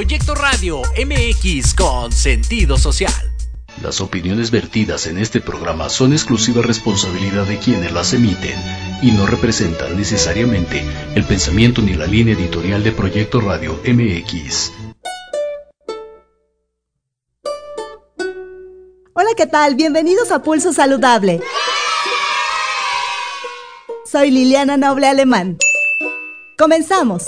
Proyecto Radio MX con sentido social. Las opiniones vertidas en este programa son exclusiva responsabilidad de quienes las emiten y no representan necesariamente el pensamiento ni la línea editorial de Proyecto Radio MX. Hola, ¿qué tal? Bienvenidos a Pulso Saludable. Soy Liliana Noble Alemán. Comenzamos.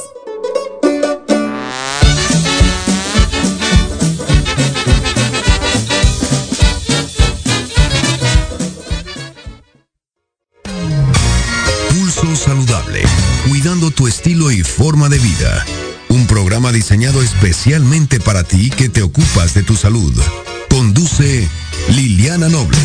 Forma de vida. Un programa diseñado especialmente para ti que te ocupas de tu salud. Conduce Liliana Noble.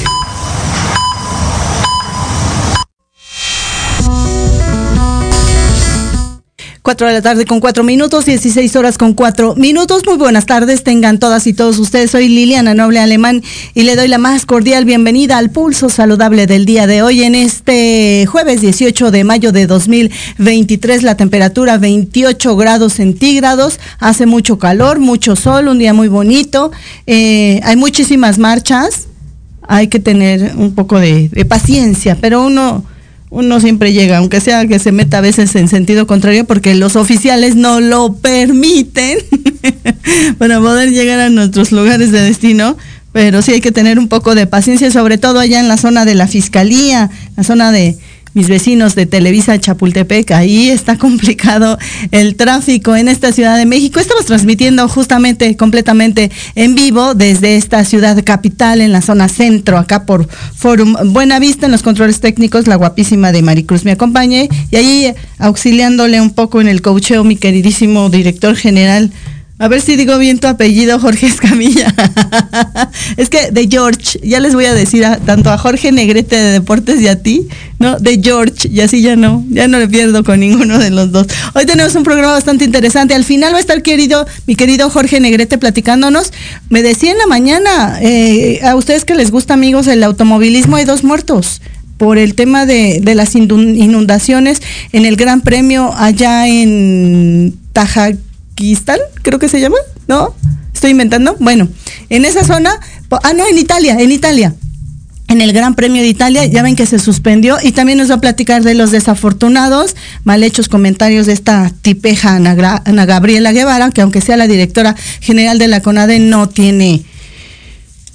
4 de la tarde con 4 minutos, 16 horas con 4 minutos. Muy buenas tardes, tengan todas y todos ustedes. Soy Liliana Noble Alemán y le doy la más cordial bienvenida al pulso saludable del día de hoy en este jueves 18 de mayo de 2023. La temperatura 28 grados centígrados, hace mucho calor, mucho sol, un día muy bonito. Eh, hay muchísimas marchas, hay que tener un poco de paciencia, pero uno uno siempre llega, aunque sea que se meta a veces en sentido contrario, porque los oficiales no lo permiten para poder llegar a nuestros lugares de destino. Pero sí hay que tener un poco de paciencia, sobre todo allá en la zona de la fiscalía, la zona de, mis vecinos de Televisa Chapultepec, ahí está complicado el tráfico en esta Ciudad de México. Estamos transmitiendo justamente completamente en vivo desde esta ciudad capital en la zona centro, acá por Forum Buena Vista en los controles técnicos, la guapísima de Maricruz me acompaña y ahí auxiliándole un poco en el cocheo mi queridísimo director general a ver si digo bien tu apellido, Jorge Escamilla. es que de George, ya les voy a decir tanto a Jorge Negrete de Deportes y a ti, ¿no? De George, y así ya no, ya no le pierdo con ninguno de los dos. Hoy tenemos un programa bastante interesante. Al final va a estar querido, mi querido Jorge Negrete platicándonos. Me decía en la mañana, eh, a ustedes que les gusta, amigos, el automovilismo, hay dos muertos por el tema de, de las inundaciones en el Gran Premio allá en Taja creo que se llama, ¿no? Estoy inventando. Bueno, en esa zona, ah, no, en Italia, en Italia. En el Gran Premio de Italia, ya ven que se suspendió y también nos va a platicar de los desafortunados, mal hechos comentarios de esta tipeja Ana, Gabriela Guevara, que aunque sea la directora general de la CONADE, no tiene,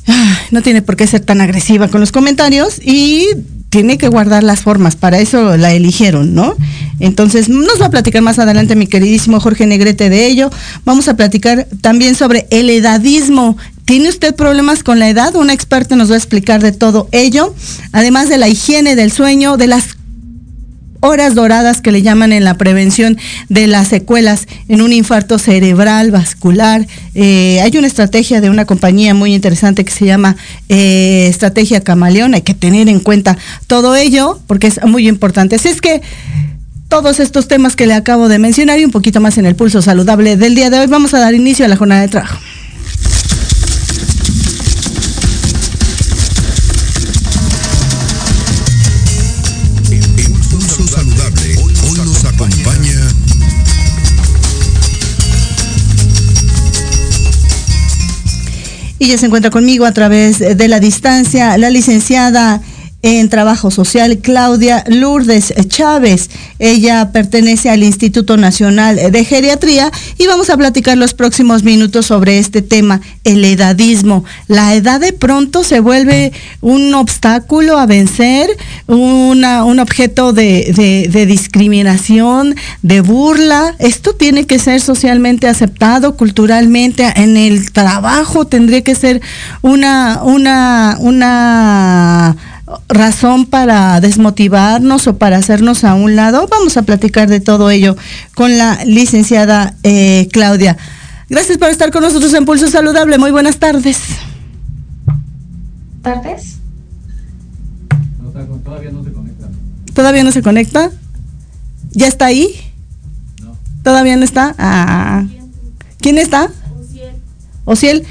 ah, no tiene por qué ser tan agresiva con los comentarios y tiene que guardar las formas, para eso la eligieron, ¿no? Entonces, nos va a platicar más adelante mi queridísimo Jorge Negrete de ello. Vamos a platicar también sobre el edadismo. ¿Tiene usted problemas con la edad? Una experta nos va a explicar de todo ello, además de la higiene del sueño, de las horas doradas que le llaman en la prevención de las secuelas en un infarto cerebral, vascular. Eh, hay una estrategia de una compañía muy interesante que se llama eh, Estrategia Camaleón. Hay que tener en cuenta todo ello porque es muy importante. Así es que todos estos temas que le acabo de mencionar y un poquito más en el pulso saludable del día de hoy, vamos a dar inicio a la jornada de trabajo. Y se encuentra conmigo a través de la distancia la licenciada en Trabajo Social, Claudia Lourdes Chávez. Ella pertenece al Instituto Nacional de Geriatría y vamos a platicar los próximos minutos sobre este tema, el edadismo. La edad de pronto se vuelve un obstáculo a vencer, una, un objeto de, discriminación, de burla. Esto tiene que ser socialmente aceptado, culturalmente, en el trabajo tendría que ser una, una, una razón para desmotivarnos o para hacernos a un lado. Vamos a platicar de todo ello con la licenciada eh, Claudia. Gracias por estar con nosotros en Pulso Saludable. Muy buenas tardes. ¿Tardes? todavía no se conecta. ¿Todavía no se conecta? ¿Ya está ahí? No. ¿Todavía no está? Ah. ¿Quién está? Ociel.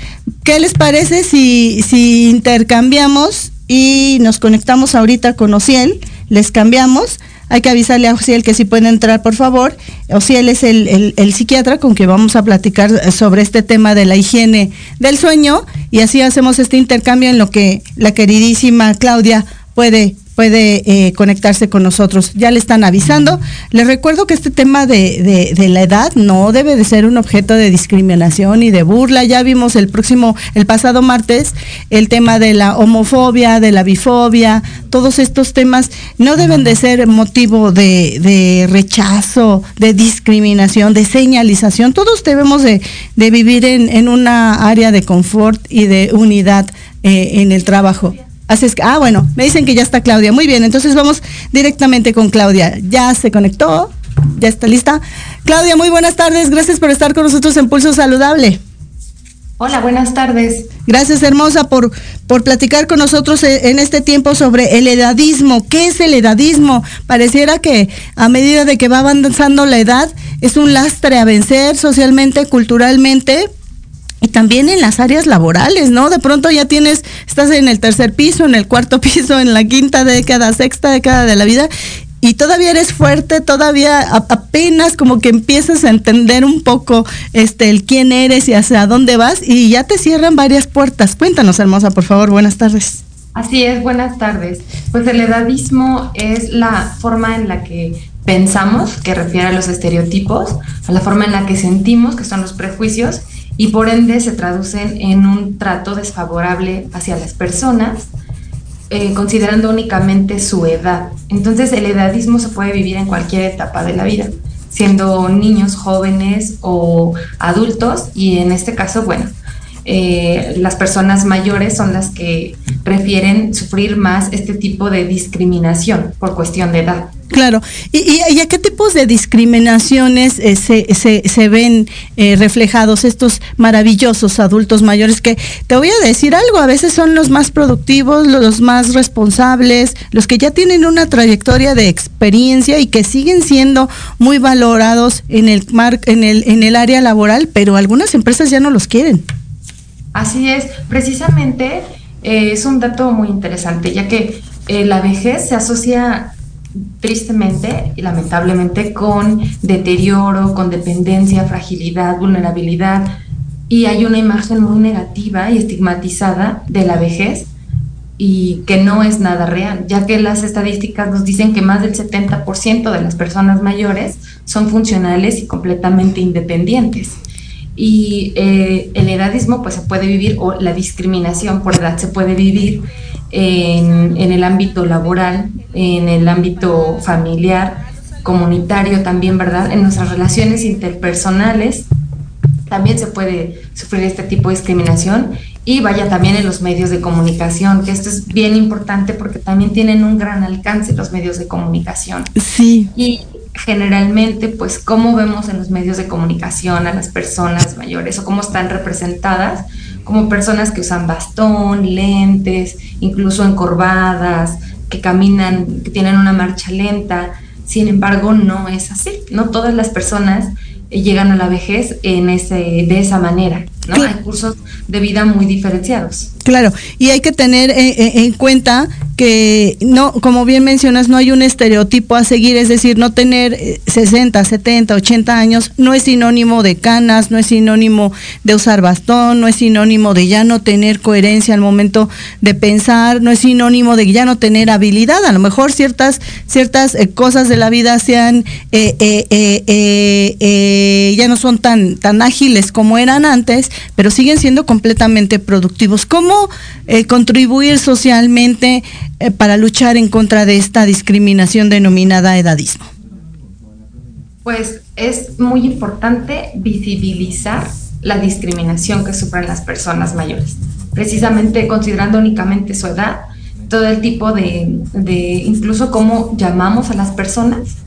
¿Qué les parece si, si intercambiamos y nos conectamos ahorita con Ociel, les cambiamos. hay que avisarle a Ociel que si puede entrar, por favor. Ociel es el, el, psiquiatra con que vamos a platicar sobre este tema de la higiene del sueño y así hacemos este intercambio en lo que la queridísima Claudia puede puede eh, conectarse con nosotros. Ya le están avisando. Les recuerdo que este tema de, la edad no debe de ser un objeto de discriminación y de burla. Ya vimos el próximo, el pasado martes, el tema de la homofobia, de la bifobia, todos estos temas no deben de ser motivo de, rechazo, de discriminación, de señalización. Todos debemos de, de vivir en, en, una área de confort y de unidad eh, en el trabajo. Así es que, ah, bueno, me dicen que ya está Claudia. Muy bien, entonces vamos directamente con Claudia. Ya se conectó, ya está lista. Claudia, muy buenas tardes. Gracias por estar con nosotros en Pulso Saludable. Hola, buenas tardes. Gracias, hermosa, por, por platicar con nosotros en este tiempo sobre el edadismo. ¿Qué es el edadismo? Pareciera que a medida de que va avanzando la edad, es un lastre a vencer socialmente, culturalmente, y también en las áreas laborales, ¿no? De pronto ya tienes, estás en el tercer piso, en el cuarto piso, en la quinta década, sexta década de la vida y todavía eres fuerte, todavía apenas como que empiezas a entender un poco este el quién eres y hacia dónde vas y ya te cierran varias puertas. Cuéntanos, hermosa, por favor, buenas tardes. Así es, buenas tardes. Pues el edadismo es la forma en la que pensamos, que refiere a los estereotipos, a la forma en la que sentimos, que son los prejuicios, y por ende se traducen en un trato desfavorable hacia las personas, eh, considerando únicamente su edad. Entonces el edadismo se puede vivir en cualquier etapa de la vida, siendo niños, jóvenes o adultos, y en este caso, bueno, eh, las personas mayores son las que prefieren sufrir más este tipo de discriminación por cuestión de edad. Claro. ¿Y, a qué tipos de discriminaciones eh, se, ven eh, reflejados estos maravillosos adultos mayores que, te voy a decir algo, a veces son los más productivos, los más responsables, los que ya tienen una trayectoria de experiencia y que siguen siendo muy valorados en el, mar, en el, en el área laboral, pero algunas empresas ya no los quieren? Así es, precisamente eh, es un dato muy interesante, ya que eh, la vejez se asocia tristemente y lamentablemente con deterioro, con dependencia, fragilidad, vulnerabilidad, y hay una imagen muy negativa y estigmatizada de la vejez y que no es nada real, ya que las estadísticas nos dicen que más del 70% de las personas mayores son funcionales y completamente independientes y eh, el edadismo pues se puede vivir o la discriminación por edad se puede vivir en, en, el ámbito laboral, en el ámbito familiar, comunitario también, ¿verdad? En nuestras relaciones interpersonales también se puede sufrir este tipo de discriminación y vaya también en los medios de comunicación, que esto es bien importante porque también tienen un gran alcance los medios de comunicación. Sí. Y generalmente, pues, cómo vemos en los medios de comunicación a las personas mayores o cómo están representadas como personas que usan bastón, lentes, incluso encorvadas, que caminan, que tienen una marcha lenta. Sin embargo, no es así. No todas las personas llegan a la vejez en ese, de esa manera. ¿no? Hay cursos de vida muy diferenciados. Claro, y hay que tener eh, eh, en cuenta que no, como bien mencionas, no hay un estereotipo a seguir, es decir, no tener 60, 70, 80 años no es sinónimo de canas, no es sinónimo de usar bastón, no es sinónimo de ya no tener coherencia al momento de pensar, no es sinónimo de ya no tener habilidad, a lo mejor ciertas ciertas eh, cosas de la vida sean ya no son tan tan ágiles como eran antes, pero siguen siendo completamente productivos. ¿Cómo eh, contribuir socialmente eh, para luchar en contra de esta discriminación denominada edadismo? Pues es muy importante visibilizar la discriminación que sufren las personas mayores, precisamente considerando únicamente su edad, todo el tipo de, de incluso cómo llamamos a las personas,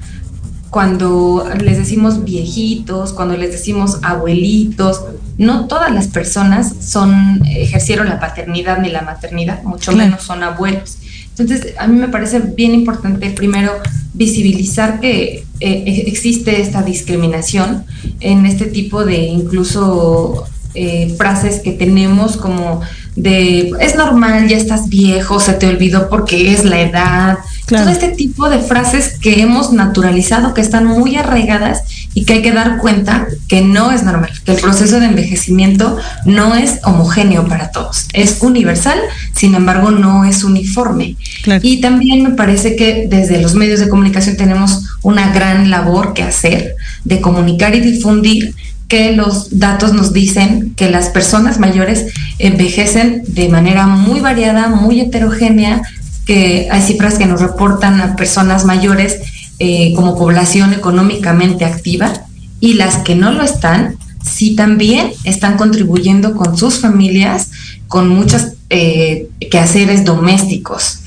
cuando les decimos viejitos, cuando les decimos abuelitos, no todas las personas son, ejercieron la paternidad ni la maternidad, mucho menos son abuelos. Entonces, a mí me parece bien importante primero visibilizar que eh, existe esta discriminación en este tipo de incluso eh, frases que tenemos como de es normal, ya estás viejo, se te olvidó porque es la edad, Todo este tipo de frases que hemos naturalizado, que están muy arraigadas y que hay que dar cuenta que no es normal, que el proceso de envejecimiento no es homogéneo para todos, es universal, sin embargo no es uniforme. Y también me parece que desde los medios de comunicación tenemos una gran labor que hacer de comunicar y difundir que los datos nos dicen que las personas mayores envejecen de manera muy variada, muy heterogénea, que hay cifras que nos reportan a personas mayores eh, como población económicamente activa y las que no lo están, sí también están contribuyendo con sus familias, con muchos eh, quehaceres domésticos.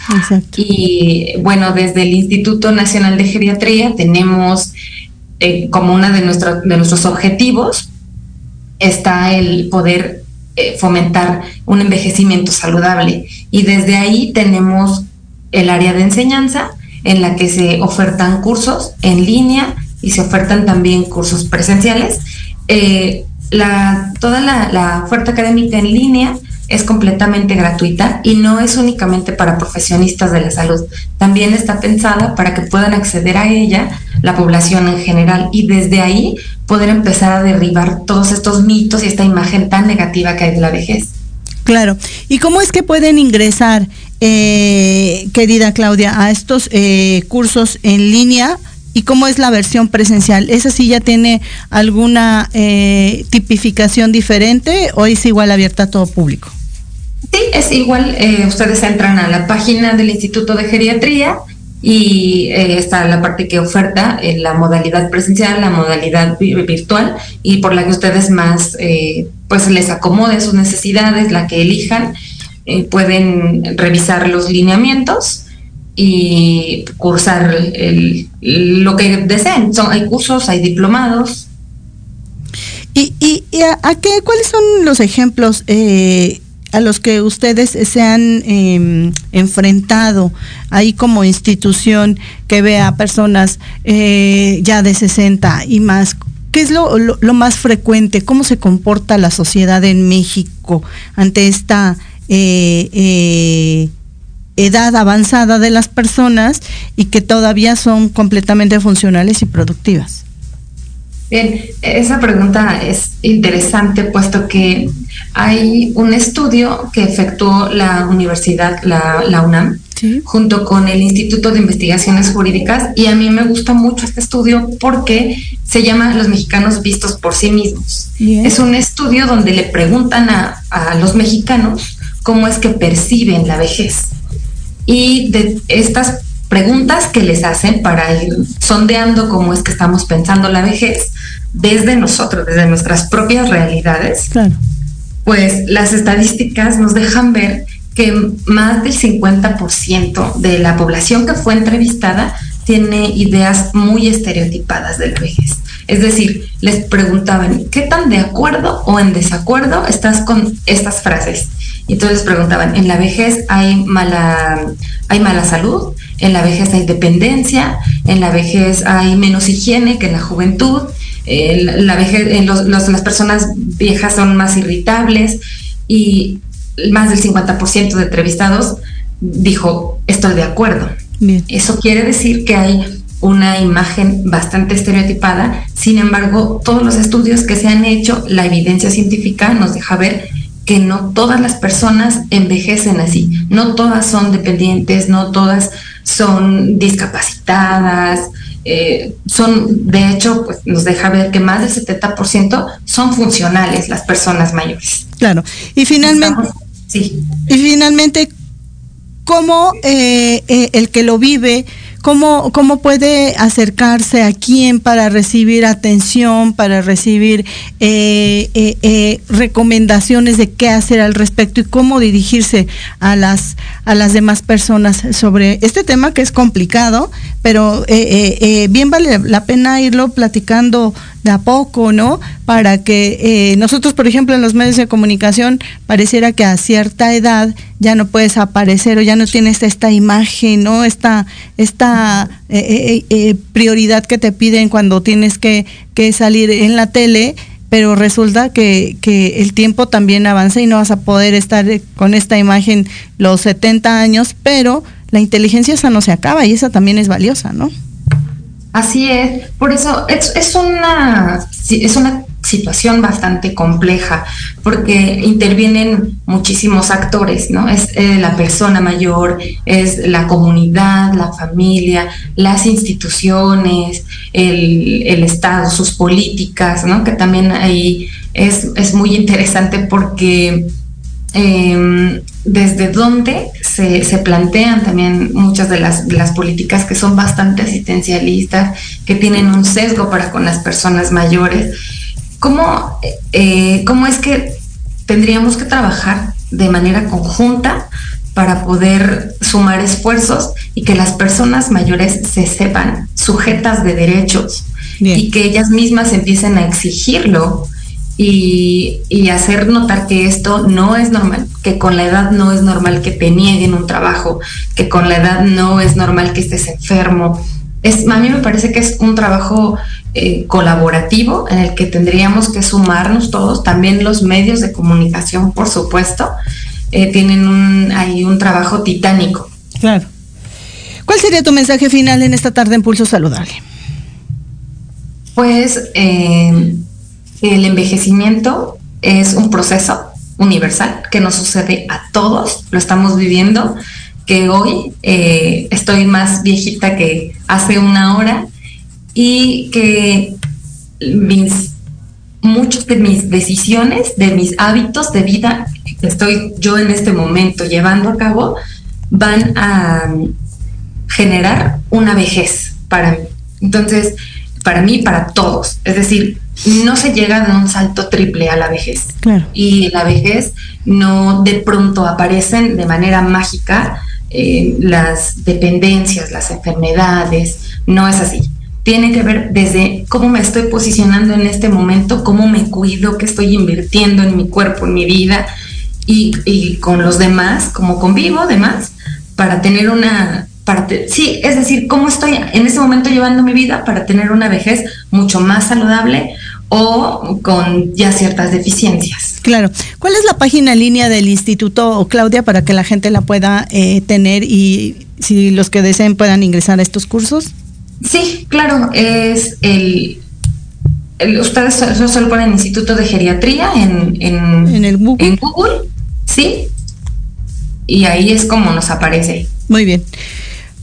Y bueno, desde el Instituto Nacional de Geriatría tenemos eh, como uno de, de nuestros objetivos está el poder eh, fomentar un envejecimiento saludable. Y desde ahí tenemos el área de enseñanza en la que se ofertan cursos en línea y se ofertan también cursos presenciales. Eh, la, toda la, oferta académica en línea es completamente gratuita y no es únicamente para profesionistas de la salud, también está pensada para que puedan acceder a ella la población en general y desde ahí poder empezar a derribar todos estos mitos y esta imagen tan negativa que hay de la vejez. Claro. ¿Y cómo es que pueden ingresar, eh, querida Claudia, a estos eh, cursos en línea? ¿Y cómo es la versión presencial? ¿Esa sí ya tiene alguna eh, tipificación diferente o es igual abierta a todo público? Sí, es igual. Eh, ustedes entran a la página del Instituto de Geriatría y eh, está la parte que oferta eh, la modalidad presencial, la modalidad virtual y por la que ustedes más pues les acomode sus necesidades, la que elijan, pueden revisar los lineamientos y cursar lo que deseen. Son, hay cursos, hay diplomados. ¿Y, y, a, qué, cuáles son los ejemplos eh, a los que ustedes se han em, enfrentado ahí como institución que ve a personas eh, ya de 60 y más? ¿Qué es lo, más frecuente? ¿Cómo se comporta la sociedad en México ante esta eh, eh, edad avanzada de las personas y que todavía son completamente funcionales y productivas? Bien, esa pregunta es interesante puesto que hay un estudio que efectuó la universidad, la, UNAM, junto con el Instituto de Investigaciones Jurídicas y a mí me gusta mucho este estudio porque se llama Los mexicanos vistos por sí mismos. Es un estudio donde le preguntan a, a los mexicanos cómo es que perciben la vejez. Y de estas preguntas que les hacen para ir sondeando cómo es que estamos pensando la vejez desde nosotros, desde nuestras propias realidades, pues las estadísticas nos dejan ver que más del 50% de la población que fue entrevistada tiene ideas muy estereotipadas de la vejez. Es decir, les preguntaban, ¿qué tan de acuerdo o en desacuerdo estás con estas frases? Y entonces les preguntaban, ¿en la vejez hay mala, hay mala salud? ¿En la vejez hay dependencia? ¿En la vejez hay menos higiene que en la juventud? ¿En la vejez, en las personas viejas son más irritables? Y más del 50% de entrevistados dijo, estoy de acuerdo. Eso quiere decir que hay una imagen bastante estereotipada, sin embargo, todos los estudios que se han hecho, la evidencia científica nos deja ver que no todas las personas envejecen así, no todas son dependientes, no todas son discapacitadas, eh, son, de hecho, pues nos deja ver que más del 70% son funcionales las personas mayores. Claro, y finalmente, sí. Y finalmente, ¿cómo eh, eh, el que lo vive ¿Cómo, ¿Cómo puede acercarse a quién para recibir atención, para recibir eh, eh, eh, recomendaciones de qué hacer al respecto y cómo dirigirse a las, a las demás personas sobre este tema que es complicado, pero bien vale la pena irlo platicando a poco, ¿no? Para que nosotros, por ejemplo, en los medios de comunicación, pareciera que a cierta edad ya no puedes aparecer o ya no tienes esta imagen, ¿no? Esta, esta eh, eh, eh, prioridad que te piden cuando tienes que, que salir en la tele, pero resulta que, que, el tiempo también avanza y no vas a poder estar con esta imagen los 70 años, pero la inteligencia esa no se acaba y esa también es valiosa, ¿no? Así es, por eso es, es una es una situación bastante compleja porque intervienen muchísimos actores, ¿no? Es eh, la persona mayor, es la comunidad, la familia, las instituciones, el, el Estado, sus políticas, ¿no? Que también ahí es, es muy interesante porque eh, desde dónde se, se, plantean también muchas de las, de las, políticas que son bastante asistencialistas, que tienen un sesgo para con las personas mayores. ¿Cómo, eh, cómo es que tendríamos que trabajar de manera conjunta para poder sumar esfuerzos y que las personas mayores se sepan sujetas de derechos Bien. y que ellas mismas empiecen a exigirlo y, y, hacer notar que esto no es normal, que con la edad no es normal que te nieguen un trabajo, que con la edad no es normal que estés enfermo. Es, a mí me parece que es un trabajo eh, colaborativo en el que tendríamos que sumarnos todos, también los medios de comunicación, por supuesto, eh, tienen un, hay un trabajo titánico. Claro. ¿Cuál sería tu mensaje final en esta tarde en Pulso Saludable? Pues eh, el envejecimiento es un proceso universal que nos sucede a todos, lo estamos viviendo, que hoy eh, estoy más viejita que hace una hora y que muchas de mis decisiones, de mis hábitos de vida que estoy yo en este momento llevando a cabo, van a generar una vejez para mí. Entonces, para mí, para todos. Es decir, no se llega de un salto triple a la vejez. Claro. Y la vejez no de pronto aparecen de manera mágica eh, las dependencias, las enfermedades, no es así. Tiene que ver desde cómo me estoy posicionando en este momento, cómo me cuido, qué estoy invirtiendo en mi cuerpo, en mi vida y, y con los demás, cómo convivo además, para tener una parte, sí, es decir, cómo estoy en ese momento llevando mi vida para tener una vejez mucho más saludable o con ya ciertas deficiencias. Claro. ¿Cuál es la página en línea del instituto, Claudia, para que la gente la pueda eh, tener y si los que deseen puedan ingresar a estos cursos? Sí, claro, es el... ustedes solo ponen Instituto de Geriatría en, en, ¿En, el Google? en Google, sí, y ahí es como nos aparece. Muy bien.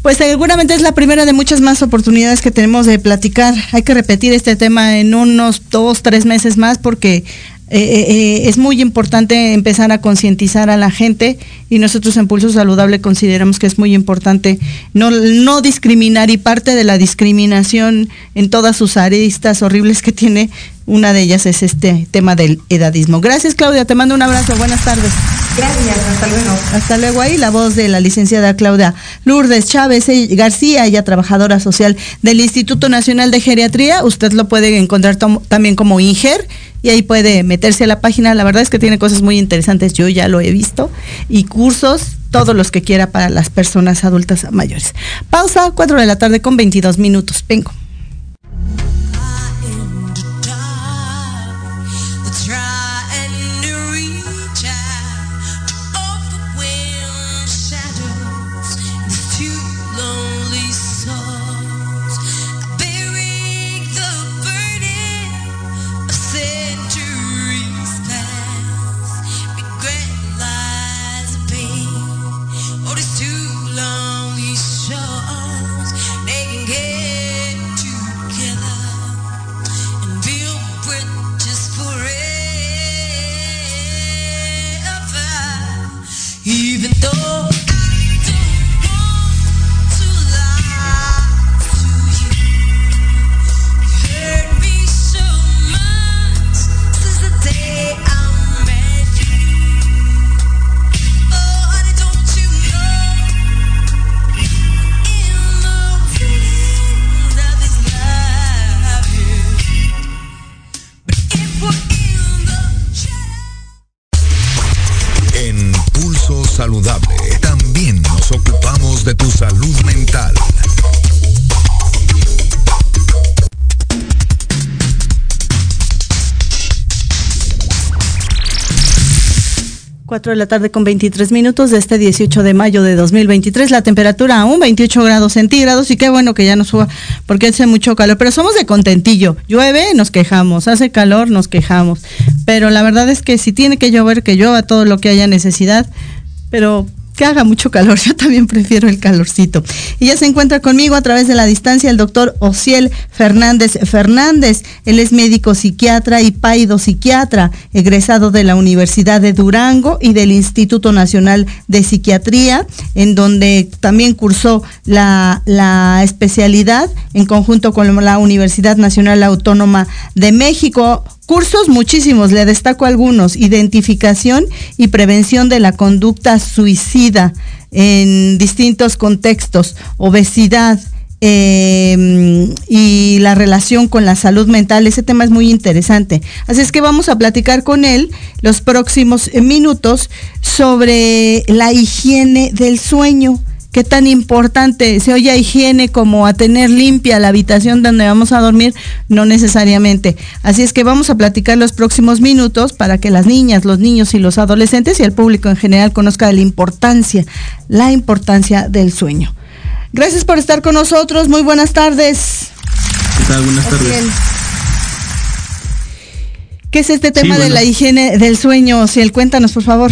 Pues seguramente es la primera de muchas más oportunidades que tenemos de platicar. Hay que repetir este tema en unos dos, tres meses más porque eh, eh, es muy importante empezar a concientizar a la gente y nosotros en Pulso Saludable consideramos que es muy importante no, no discriminar y parte de la discriminación en todas sus aristas horribles que tiene, una de ellas es este tema del edadismo. Gracias Claudia, te mando un abrazo, buenas tardes. Gracias, hasta luego. Hasta luego ahí la voz de la licenciada Claudia Lourdes Chávez García, ella trabajadora social del Instituto Nacional de Geriatría, usted lo puede encontrar también como INGER y ahí puede meterse a la página. La verdad es que tiene cosas muy interesantes, yo ya lo he visto, y cursos, todos los que quiera para las personas adultas mayores. Pausa, 4 de la tarde con 22 minutos. Vengo. 4 de la tarde con 23 minutos de este 18 de mayo de 2023. La temperatura aún 28 grados centígrados y qué bueno que ya no suba porque hace mucho calor. Pero somos de contentillo. Llueve, nos quejamos. Hace calor, nos quejamos. Pero la verdad es que si tiene que llover, que llueva todo lo que haya necesidad. Pero que haga mucho calor, yo también prefiero el calorcito. Y ya se encuentra conmigo a través de la distancia el doctor Ociel Fernández Fernández. Él es médico psiquiatra y paido psiquiatra, egresado de la Universidad de Durango y del Instituto Nacional de Psiquiatría, en donde también cursó la, la especialidad en conjunto con la Universidad Nacional Autónoma de México. Cursos muchísimos, le destaco algunos, identificación y prevención de la conducta suicida en distintos contextos, obesidad, em, y la relación con la salud mental. Ese tema es muy interesante. Así es que vamos a platicar con él los próximos minutos sobre la higiene del sueño qué tan importante se oye a higiene como a tener limpia la habitación donde vamos a dormir, no necesariamente. Así es que vamos a platicar los próximos minutos para que las niñas, los niños y los adolescentes y el público en general conozca la importancia, la importancia del sueño. Gracias por estar con nosotros. Muy buenas tardes. ¿Qué tal? Buenas tardes. ¿Qué es este tema de la higiene del sueño? Si el cuéntanos, por favor.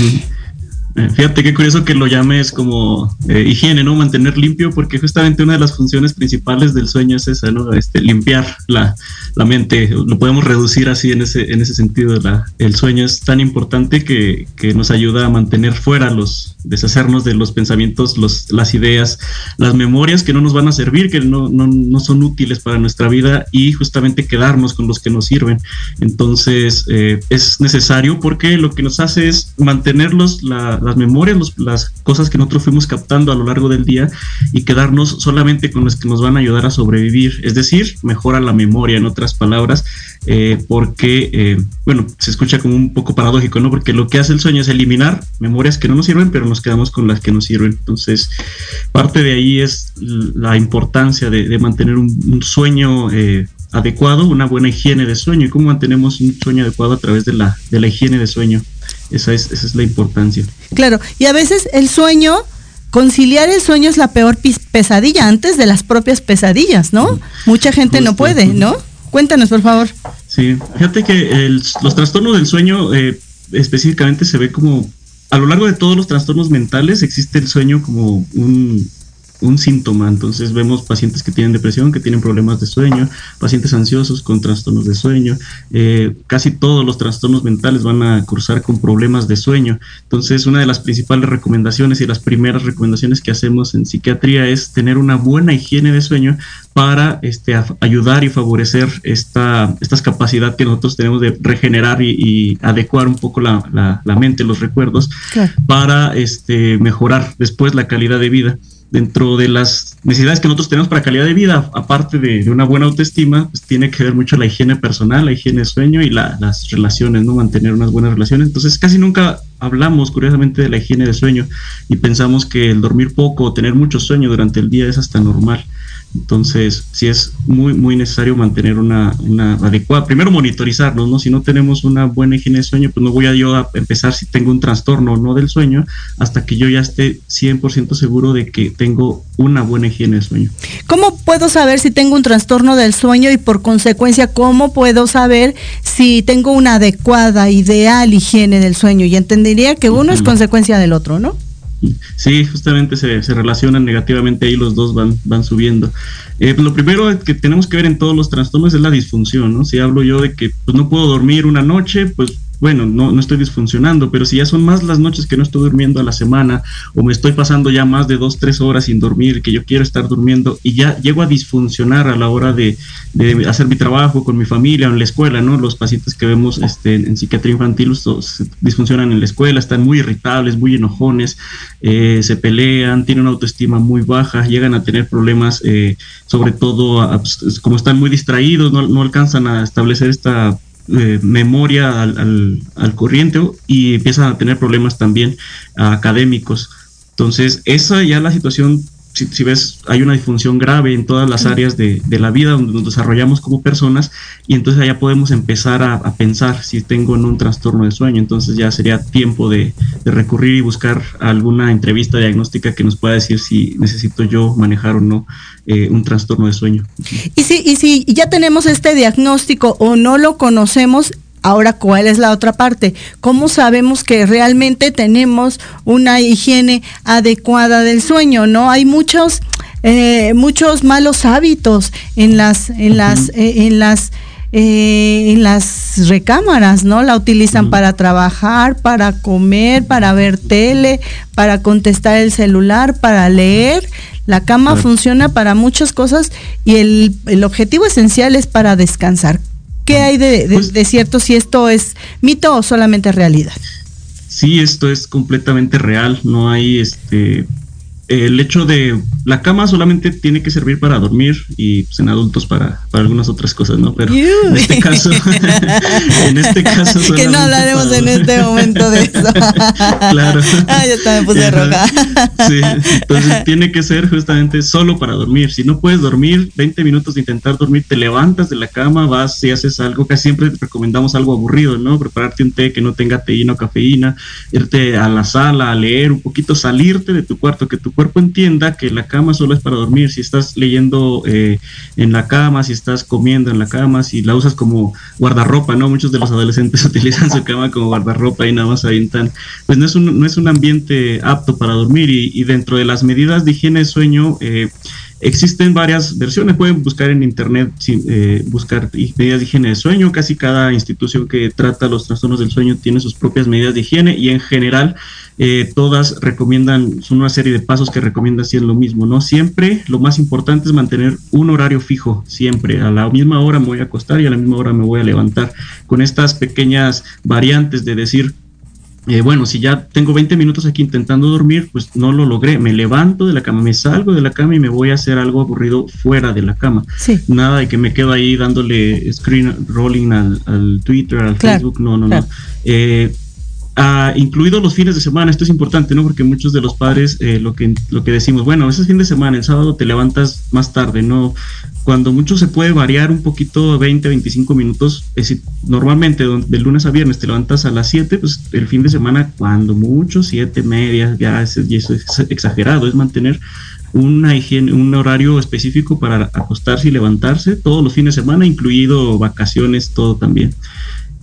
Eh, fíjate qué curioso que lo llames como eh, higiene, ¿no? Mantener limpio, porque justamente una de las funciones principales del sueño es esa, ¿no? Este, limpiar la, la mente. Lo podemos reducir así en ese, en ese sentido. La, el sueño es tan importante que, que, nos ayuda a mantener fuera los, deshacernos de los pensamientos, los, las ideas, las memorias que no nos van a servir, que no, no, no son útiles para nuestra vida y justamente quedarnos con los que nos sirven. Entonces, eh, es necesario porque lo que nos hace es mantenerlos la las memorias, las cosas que nosotros fuimos captando a lo largo del día y quedarnos solamente con las que nos van a ayudar a sobrevivir. Es decir, mejora la memoria, en otras palabras, eh, porque, eh, bueno, se escucha como un poco paradójico, ¿no? Porque lo que hace el sueño es eliminar memorias que no nos sirven, pero nos quedamos con las que nos sirven. Entonces, parte de ahí es la importancia de, mantener un, sueño. Eh, adecuado, una buena higiene de sueño y cómo mantenemos un sueño adecuado a través de la, de la higiene de sueño. Esa es, esa es la importancia. Claro, y a veces el sueño, conciliar el sueño es la peor pesadilla antes de las propias pesadillas, ¿no? Mucha gente no puede, ¿no? Cuéntanos, por favor. Sí, fíjate que los trastornos del sueño eh, específicamente se ve como, a lo largo de todos los trastornos mentales existe el sueño como un, un síntoma. Entonces vemos pacientes que tienen depresión, que tienen problemas de sueño, pacientes ansiosos con trastornos de sueño. Eh, casi todos los trastornos mentales van a cursar con problemas de sueño. Entonces una de las principales recomendaciones y las primeras recomendaciones que hacemos en psiquiatría es tener una buena higiene de sueño para este, ayudar y favorecer esta, esta capacidad que nosotros tenemos de regenerar y, adecuar un poco la, la, mente, los recuerdos, para este, mejorar después la calidad de vida dentro de las necesidades que nosotros tenemos para calidad de vida, aparte de, una buena autoestima, pues tiene que ver mucho la higiene personal, la higiene de sueño y las relaciones, ¿no? Mantener unas buenas relaciones. Entonces, casi nunca hablamos, curiosamente, de la higiene de sueño y pensamos que el dormir poco o tener mucho sueño durante el día es hasta normal. Entonces, sí es muy, muy necesario mantener una, una, adecuada, primero monitorizarnos, ¿no? Si no tenemos una buena higiene de sueño, pues no voy a yo a empezar si tengo un trastorno o no del sueño, hasta que yo ya esté 100% seguro de que tengo una buena higiene de sueño. ¿Cómo puedo saber si tengo un trastorno del sueño y por consecuencia, cómo puedo saber si tengo una adecuada, ideal higiene del sueño? Y entendería que uno es consecuencia del otro, ¿no? Sí, justamente se, se, relacionan negativamente ahí, los dos van, van subiendo. Eh, pues lo primero que tenemos que ver en todos los trastornos es la disfunción, ¿no? Si hablo yo de que pues, no puedo dormir una noche, pues bueno, no, no estoy disfuncionando, pero si ya son más las noches que no estoy durmiendo a la semana o me estoy pasando ya más de dos, tres horas sin dormir, que yo quiero estar durmiendo y ya llego a disfuncionar a la hora de, hacer mi trabajo con mi familia o en la escuela, ¿no? Los pacientes que vemos este, en psiquiatría infantil disfuncionan en la escuela, están muy irritables, muy enojones, eh, se pelean, tienen una autoestima muy baja, llegan a tener problemas, eh, sobre todo pues, como están muy distraídos, no, no alcanzan a establecer esta eh, memoria al, al, corriente y empiezan a tener problemas también académicos. Entonces, esa ya la situación, si, ves, hay una disfunción grave en todas las áreas de, de, la vida donde nos desarrollamos como personas y entonces allá podemos empezar a, pensar si tengo en un trastorno de sueño. Entonces ya sería tiempo de, recurrir y buscar alguna entrevista diagnóstica que nos pueda decir si necesito yo manejar o no eh, un trastorno de sueño. Y si, y si ya tenemos este diagnóstico o no lo conocemos, Ahora, ¿cuál es la otra parte? ¿Cómo sabemos que realmente tenemos una higiene adecuada del sueño? No hay muchos, eh, muchos malos hábitos en las, en las, eh, en las eh, en las recámaras, ¿no? La utilizan para trabajar, para comer, para ver tele, para contestar el celular, para leer. La cama funciona para muchas cosas y el, el objetivo esencial es para descansar. ¿Qué hay de, pues de, cierto si esto es mito o solamente realidad? Sí, esto es completamente real. No hay este el hecho de la cama solamente tiene que servir para dormir y pues, en adultos para, para algunas otras cosas, ¿no? Pero en este caso, en este caso que no hablaremos en este momento de eso. claro. Ah, está, me puse roja. sí, entonces tiene que ser justamente solo para dormir. Si no puedes dormir 20 minutos de intentar dormir, te levantas de la cama, vas y haces algo, casi siempre recomendamos algo aburrido, ¿no? Prepararte un té que no tenga teína o cafeína, irte a la sala a leer un poquito, salirte de tu cuarto, que tu cuarto cuerpo entienda que la cama solo es para dormir. Si estás leyendo eh, en la cama, si estás comiendo en la cama, si la usas como guardarropa, ¿no? Muchos de los adolescentes utilizan su cama como guardarropa y nada más avientan. Pues no es un, no es un ambiente apto para dormir y, dentro de las medidas de higiene de sueño, eh, Existen varias versiones, pueden buscar en internet, eh, buscar medidas de higiene de sueño, casi cada institución que trata los trastornos del sueño tiene sus propias medidas de higiene y en general eh, todas recomiendan, son una serie de pasos que recomiendan es lo mismo, ¿no? Siempre lo más importante es mantener un horario fijo, siempre, a la misma hora me voy a acostar y a la misma hora me voy a levantar, con estas pequeñas variantes de decir, eh, bueno, si ya tengo 20 minutos aquí intentando dormir, pues no lo logré. Me levanto de la cama, me salgo de la cama y me voy a hacer algo aburrido fuera de la cama. Nada de que me quedo ahí dándole screen rolling al, Twitter, al Facebook. No, no, no. Eh, ah, incluido los fines de semana, esto es importante, ¿no? Porque muchos de los padres eh, lo, que, lo que decimos, bueno, ese es fin de semana, el sábado te levantas más tarde, ¿no? cuando mucho se puede variar un poquito 20, 25 minutos, es decir, normalmente de lunes a viernes te levantas a las 7, pues el fin de semana cuando mucho, 7, media, ya es, y eso es exagerado, es mantener una higiene, un horario específico para acostarse y levantarse todos los fines de semana, incluido vacaciones, todo también.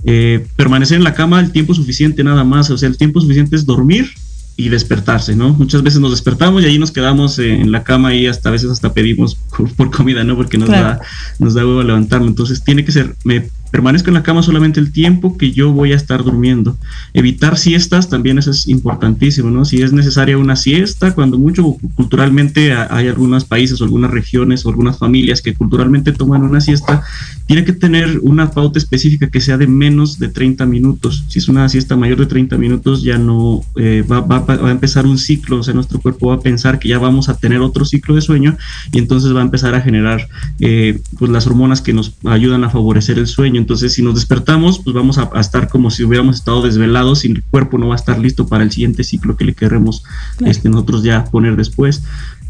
Eh, permanecer en la cama el tiempo suficiente nada más, o sea, el tiempo suficiente es dormir y despertarse, ¿no? Muchas veces nos despertamos y ahí nos quedamos en la cama y hasta a veces hasta pedimos por, comida, ¿no? Porque nos da nos da huevo levantarnos. Entonces tiene que ser, me permanezco en la cama solamente el tiempo que yo voy a estar durmiendo. Evitar siestas también eso es importantísimo, ¿no? Si es necesaria una siesta, cuando mucho culturalmente hay algunos países o algunas regiones o algunas familias que culturalmente toman una siesta, tiene que tener una pauta específica que sea de menos de 30 minutos. Si es una siesta mayor de 30 minutos, ya no eh, va, va, a empezar un ciclo, o sea, nuestro cuerpo va a pensar que ya vamos a tener otro ciclo de sueño y entonces va a empezar a generar eh, pues las hormonas que nos ayudan a favorecer el sueño entonces, si nos despertamos, pues vamos a, estar como si hubiéramos estado desvelados y el cuerpo no va a estar listo para el siguiente ciclo que le queremos este, nosotros ya poner después.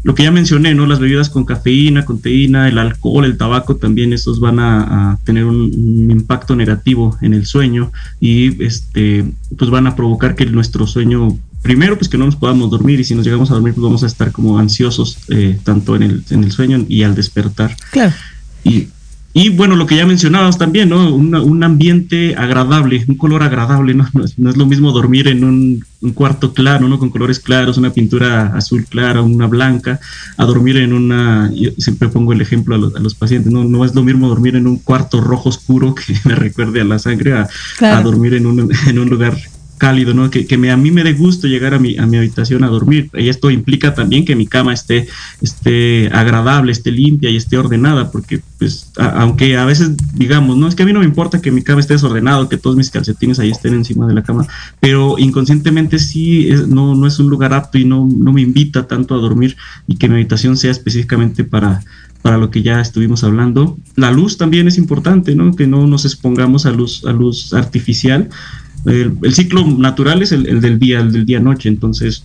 Lo que ya mencioné, ¿no? Las bebidas con cafeína, con teína, el alcohol, el tabaco, también esos van a, tener un, impacto negativo en el sueño y este, pues van a provocar que nuestro sueño primero pues que no nos podamos dormir y si nos llegamos a dormir pues vamos a estar como ansiosos eh, tanto en el, en el sueño y al despertar. Claro. Y y bueno, lo que ya mencionabas también, ¿no? un ambiente agradable, un color agradable, ¿no? No es, lo mismo dormir en un, cuarto claro, ¿no? Con colores claros, una pintura azul clara, una blanca, a dormir en una, yo siempre pongo el ejemplo a los, pacientes, ¿no? No es lo mismo dormir en un cuarto rojo oscuro que me recuerde a la sangre, a, a dormir en un, en un lugar cálido, ¿no? Que, que me, a mí me dé gusto llegar a mi, a mi habitación a dormir. Y esto implica también que mi cama esté, esté agradable, esté limpia y esté ordenada, porque pues aunque a veces digamos, no, es que a mí no me importa que mi cama esté desordenado, que todos mis calcetines ahí estén encima de la cama, pero inconscientemente sí no, no es un lugar apto y no, no me invita tanto a dormir y que mi habitación sea específicamente para, para lo que ya estuvimos hablando. La luz también es importante, ¿no? Que no nos expongamos a luz, a luz artificial el, ciclo natural es el, del día, el del día-noche, entonces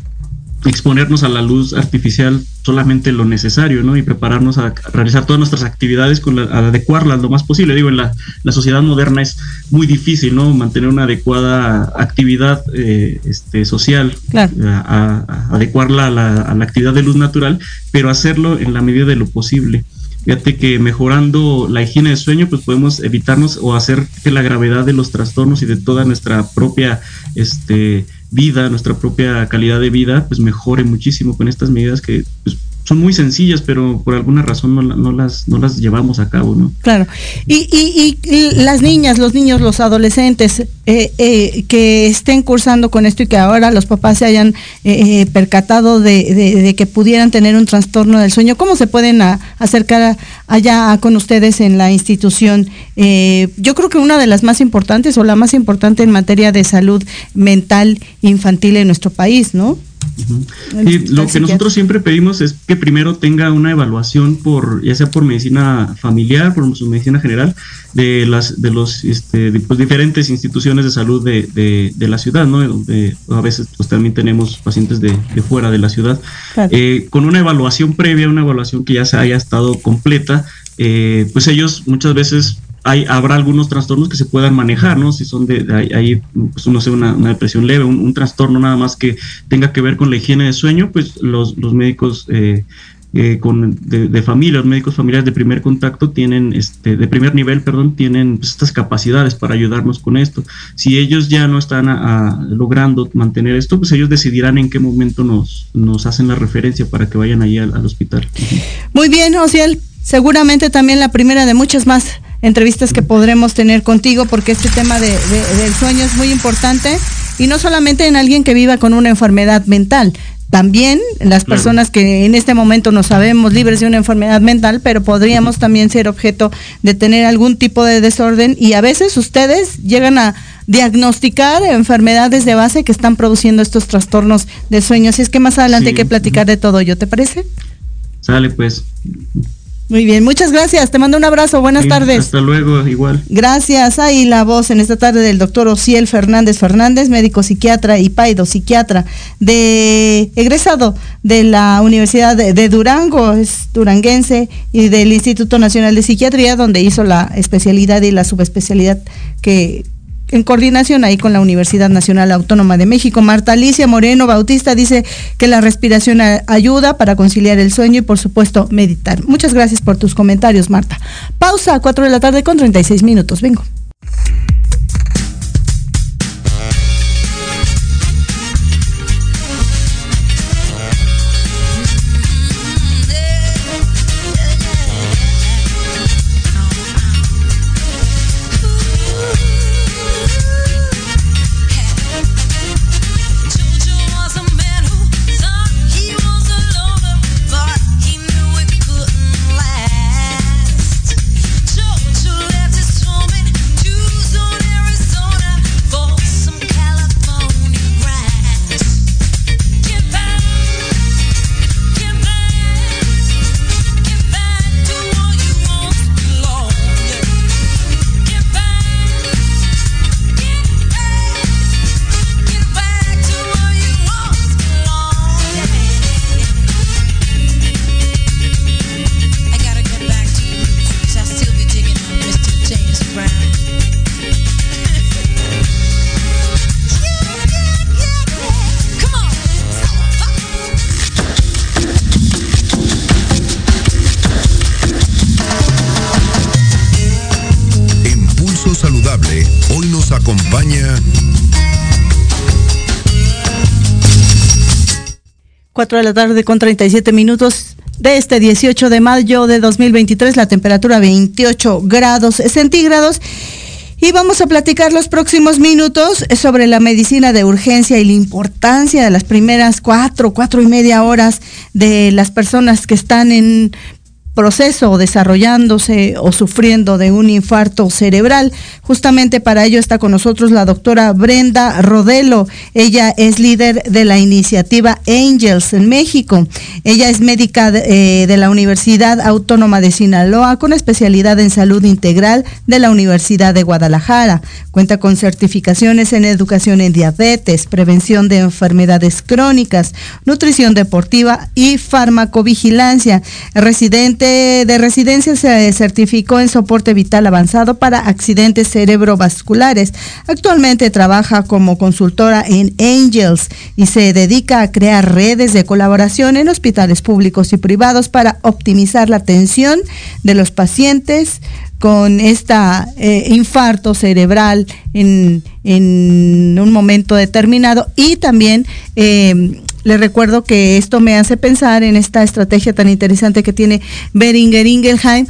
exponernos a la luz artificial solamente lo necesario, ¿no? Y prepararnos a realizar todas nuestras actividades con la, adecuarlas lo más posible. Digo, en la, sociedad moderna es muy difícil, ¿no? Mantener una adecuada actividad eh, este, social, a, adecuarla a la, a la actividad de luz natural, pero hacerlo en la medida de lo posible. Fíjate que mejorando la higiene de sueño, pues podemos evitarnos o hacer que la gravedad de los trastornos y de toda nuestra propia este, vida, nuestra propia calidad de vida, pues mejore muchísimo con estas medidas que pues, son muy sencillas, pero por alguna razón no, las, no las llevamos a cabo, ¿no? Claro. Y, y, y las niñas, los niños, los adolescentes eh, eh, que estén cursando con esto y que ahora los papás se hayan eh, percatado de, que pudieran tener un trastorno del sueño, ¿cómo se pueden acercar allá con ustedes en la institución? yo creo que una de las más importantes o la más importante en materia de salud mental infantil en nuestro país, ¿no? Y lo que nosotros siempre pedimos es que primero tenga una evaluación por, ya sea por medicina familiar, por su medicina general, de las, de los este, pues, diferentes instituciones de salud de, la ciudad, ¿no? Donde a veces pues también tenemos pacientes de, fuera de la ciudad, eh, con una evaluación previa, una evaluación que ya se haya estado completa, eh, pues ellos muchas veces habrá algunos trastornos que se puedan manejar, ¿no? Si son de, ahí, pues no sé, una, depresión leve, un, trastorno nada más que tenga que ver con la higiene de sueño, pues los, médicos eh, eh, con, de, familia, los médicos familiares de primer contacto tienen, este, de primer nivel, perdón, tienen pues, estas capacidades para ayudarnos con esto. Si ellos ya no están logrando mantener esto, pues ellos decidirán en qué momento nos, nos hacen la referencia para que vayan ahí al, al hospital. Muy bien, Ociel. Seguramente también la primera de muchas más entrevistas que podremos tener contigo, porque este tema de, del sueño es muy importante y no solamente en alguien que viva con una enfermedad mental, también las personas que en este momento no sabemos libres de una enfermedad mental, pero podríamos también ser objeto de tener algún tipo de desorden y a veces ustedes llegan a diagnosticar enfermedades de base que están produciendo estos trastornos de sueño. Así es que más adelante hay que platicar de todo ello, ¿te parece? Sale pues. Muy bien, muchas gracias. Te mando un abrazo. Buenas tardes. Hasta luego, igual. Gracias. Ahí la voz en esta tarde del doctor Ociel Fernández Fernández, médico psiquiatra y paido psiquiatra, de egresado de la Universidad de, Durango, es duranguense, y del Instituto Nacional de Psiquiatría, donde hizo la especialidad y la subespecialidad que en coordinación ahí con la Universidad Nacional Autónoma de México. Marta Alicia Moreno Bautista dice que la respiración ayuda para conciliar el sueño y por supuesto meditar. Muchas gracias por tus comentarios, Marta. Pausa a 4 de la tarde con 36 minutos. Vengo. 4 de la tarde con 37 minutos de este 18 de mayo de 2023, la temperatura 28 grados centígrados. Y vamos a platicar los próximos minutos sobre la medicina de urgencia y la importancia de las primeras cuatro, cuatro y media horas de las personas que están en proceso desarrollándose o sufriendo de un infarto cerebral. Justamente para ello está con nosotros la doctora Brenda Rodelo. Ella es líder de la iniciativa Angels en México. Ella es médica de, eh, de la Universidad Autónoma de Sinaloa con especialidad en salud integral de la Universidad de Guadalajara. Cuenta con certificaciones en educación en diabetes, prevención de enfermedades crónicas, nutrición deportiva y farmacovigilancia. Residente de residencia se certificó en soporte vital avanzado para accidentes cerebrovasculares. Actualmente trabaja como consultora en Angels y se dedica a crear redes de colaboración en hospitales públicos y privados para optimizar la atención de los pacientes con este infarto cerebral en, un momento determinado y también eh, les recuerdo que esto me hace pensar en esta estrategia tan interesante que tiene Beringer Ingelheim,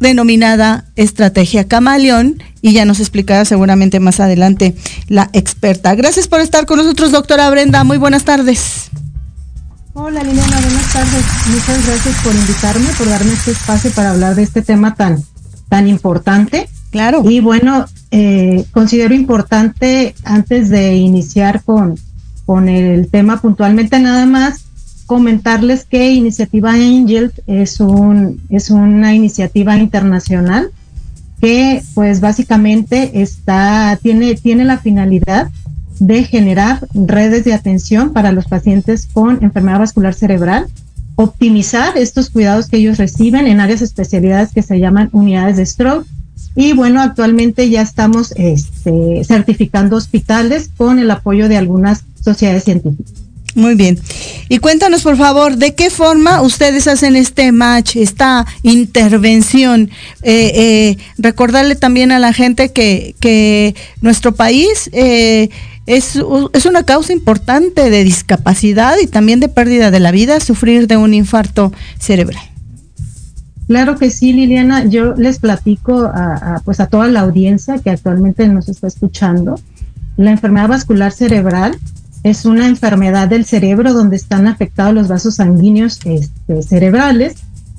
denominada estrategia camaleón, y ya nos explicará seguramente más adelante la experta. Gracias por estar con nosotros, doctora Brenda. Muy buenas tardes. Hola Liliana, buenas tardes. Muchas gracias por invitarme, por darme este espacio para hablar de este tema tan, tan importante. Claro. Y bueno, eh, considero importante antes de iniciar con, con el tema puntualmente nada más comentarles que Iniciativa Angel es un es una iniciativa internacional que pues básicamente está tiene tiene la finalidad de generar redes de atención para los pacientes con enfermedad vascular cerebral, optimizar estos cuidados que ellos reciben en áreas especialidades que se llaman unidades de stroke y bueno, actualmente ya estamos este, certificando hospitales con el apoyo de algunas sociedades científicas. Muy bien. Y cuéntanos, por favor, ¿de qué forma ustedes hacen este match, esta intervención? Eh, eh, recordarle también a la gente que, que nuestro país eh, es, es, una causa importante de discapacidad y también de pérdida de la vida, sufrir de un infarto cerebral. Claro que sí, Liliana. Yo les platico a, pues a toda la audiencia que actualmente nos está escuchando. La enfermedad vascular cerebral es una enfermedad del cerebro donde están afectados los vasos sanguíneos este, cerebrales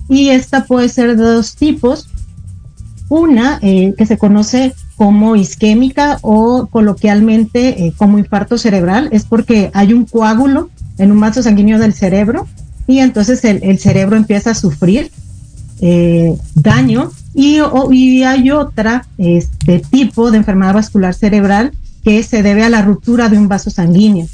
y esta puede ser de dos tipos. Una eh, que se conoce como isquémica o coloquialmente eh, como infarto cerebral es porque hay un coágulo en un vaso sanguíneo del cerebro y entonces el cerebro empieza a sufrir eh, daño y, o, y, hay otra este tipo de enfermedad vascular cerebral que se debe a la ruptura de un vaso sanguíneo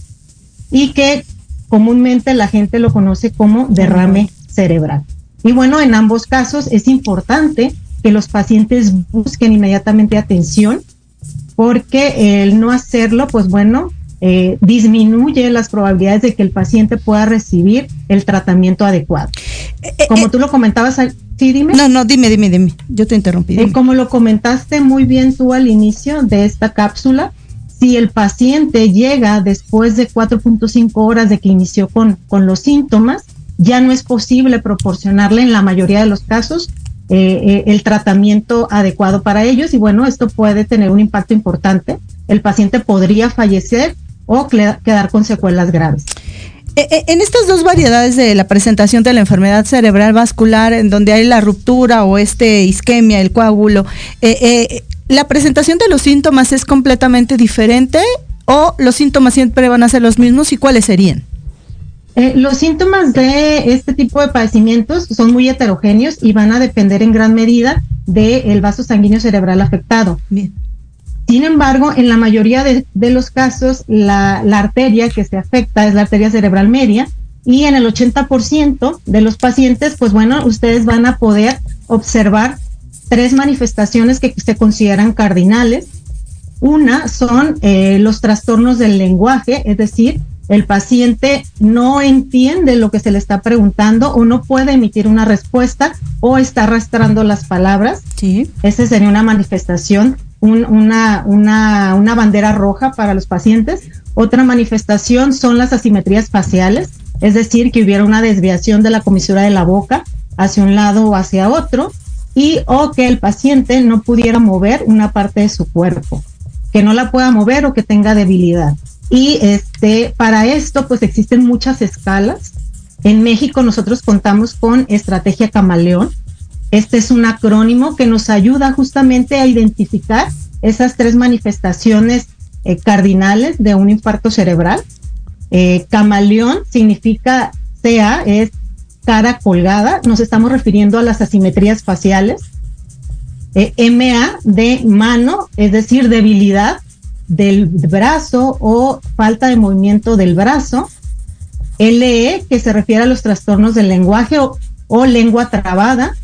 y que comúnmente la gente lo conoce como derrame cerebral. Y bueno, en ambos casos es importante que los pacientes busquen inmediatamente atención porque el no hacerlo, pues bueno, eh, disminuye las probabilidades de que el paciente pueda recibir el tratamiento adecuado. Eh, eh, como tú lo comentabas, sí, dime. No, no, dime, dime, dime. Yo te interrumpí. como lo comentaste muy bien tú al inicio de esta cápsula, si el paciente llega después de 4.5 horas de que inició con, con los síntomas, ya no es posible proporcionarle en la mayoría de los casos eh, eh, el tratamiento adecuado para ellos y bueno, esto puede tener un impacto importante. El paciente podría fallecer o quedar con secuelas graves. Eh, en estas dos variedades de la presentación de la enfermedad cerebral vascular, en donde hay la ruptura o este isquemia, el coágulo, eh, ¿La presentación de los síntomas es completamente diferente o los síntomas siempre van a ser los mismos y cuáles serían? Eh, los síntomas de este tipo de padecimientos son muy heterogéneos y van a depender en gran medida del vaso sanguíneo cerebral afectado. Bien. Sin embargo, en la mayoría de, de los casos, la, la, arteria que se afecta es la arteria cerebral media y en el 80% de los pacientes, pues bueno, ustedes van a poder observar tres manifestaciones que se consideran cardinales. Una son eh, los trastornos del lenguaje, es decir, el paciente no entiende lo que se le está preguntando o no puede emitir una respuesta o está arrastrando las palabras. Sí. Esa sería una manifestación, un, una, una, una bandera roja para los pacientes. Otra manifestación son las asimetrías faciales, es decir, que hubiera una desviación de la comisura de la boca hacia un lado o hacia otro y o que el paciente no pudiera mover una parte de su cuerpo, que no la pueda mover o que tenga debilidad. Y este, para esto, pues existen muchas escalas En México nosotros contamos con Estrategia Camaleón. Este es un acrónimo que nos ayuda justamente a identificar esas tres manifestaciones eh, cardinales de un infarto cerebral. Eh, camaleón significa CA, es cara colgada, nos estamos refiriendo a las asimetrías faciales. Eh, MA de mano, es decir, debilidad del brazo o falta de movimiento del brazo. LE, que se refiere a los trastornos del lenguaje o, lengua trabada.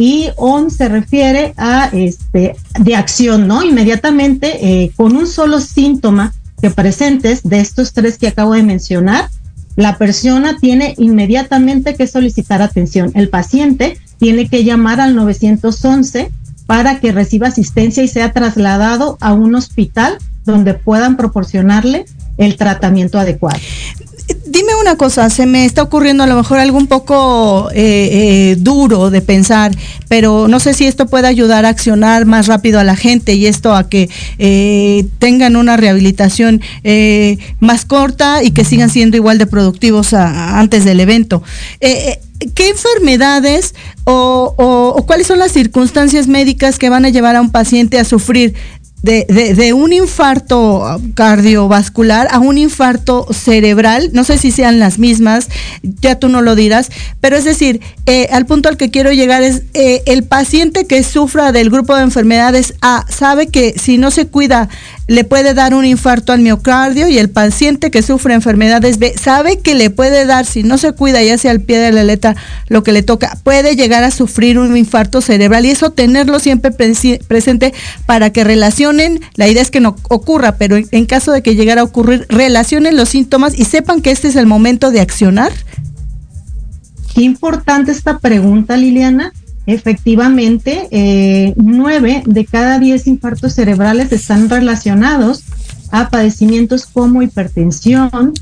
Y ON se refiere a este de acción, ¿no? Inmediatamente, eh, con un solo síntoma que presentes de estos tres que acabo de mencionar, la persona tiene inmediatamente que solicitar atención. El paciente tiene que llamar al 911 para que reciba asistencia y sea trasladado a un hospital donde puedan proporcionarle el tratamiento adecuado. Dime una cosa, se me está ocurriendo a lo mejor algo un poco eh, eh, duro de pensar, pero no sé si esto puede ayudar a accionar más rápido a la gente y esto a que eh, tengan una rehabilitación más corta y que sigan siendo igual de productivos antes del evento. ¿Qué enfermedades o, cuáles son las circunstancias médicas que van a llevar a un paciente a sufrir de, de, de, un infarto cardiovascular a un infarto cerebral, no sé si sean las mismas, ya tú no lo dirás, pero es decir, eh, al punto al que quiero llegar es, eh, el paciente que sufra del grupo de enfermedades A sabe que si no se cuida le puede dar un infarto al miocardio y el paciente que sufre enfermedades B sabe que le puede dar, si no se cuida ya sea al pie de la letra lo que le toca, puede llegar a sufrir un infarto cerebral y eso tenerlo siempre presente para que relacionen, la idea es que no ocurra, pero en, caso de que llegara a ocurrir, relacionen los síntomas y sepan que este es el momento de accionar. Qué importante esta pregunta, Liliana, Efectivamente, eh, nueve de cada diez infartos cerebrales están relacionados a padecimientos como hipertensión,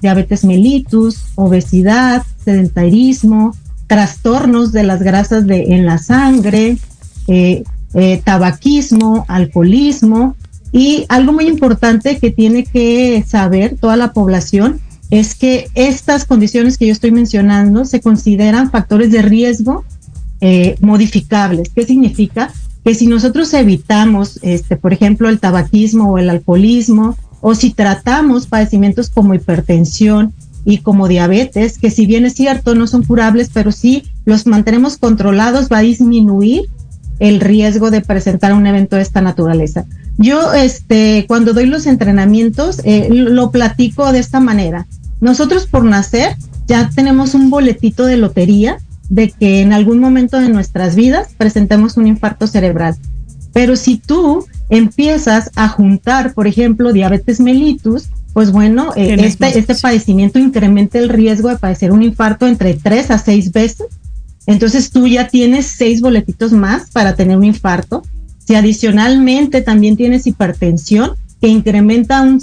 diabetes mellitus, obesidad, sedentarismo, trastornos de las grasas de, en la sangre, eh, eh, tabaquismo, alcoholismo. Y algo muy importante que tiene que saber toda la población es que estas condiciones que yo estoy mencionando se consideran factores de riesgo eh, modificables. ¿Qué significa? Que si nosotros evitamos, este, por ejemplo, el tabaquismo o el alcoholismo, o si tratamos padecimientos como hipertensión y como diabetes, que si bien es cierto, no son curables, pero si los mantenemos controlados, va a disminuir el riesgo de presentar un evento de esta naturaleza. Yo, este, cuando doy los entrenamientos, eh, lo platico de esta manera. Nosotros por nacer ya tenemos un boletito de lotería de que en algún momento de nuestras vidas presentemos un infarto cerebral. Pero si tú empiezas a juntar, por ejemplo, diabetes mellitus, pues bueno, eh, este, este padecimiento incrementa el riesgo de padecer un infarto entre tres a seis veces. Entonces tú ya tienes seis boletitos más para tener un infarto. Si adicionalmente también tienes hipertensión, que incrementa un,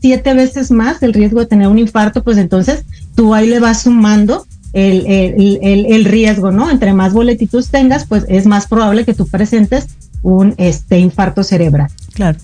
siete veces más el riesgo de tener un infarto, pues entonces tú ahí le vas sumando el, el, el, riesgo, ¿no? Entre más boletitos tengas, pues es más probable que tú presentes un este infarto cerebral. Claro.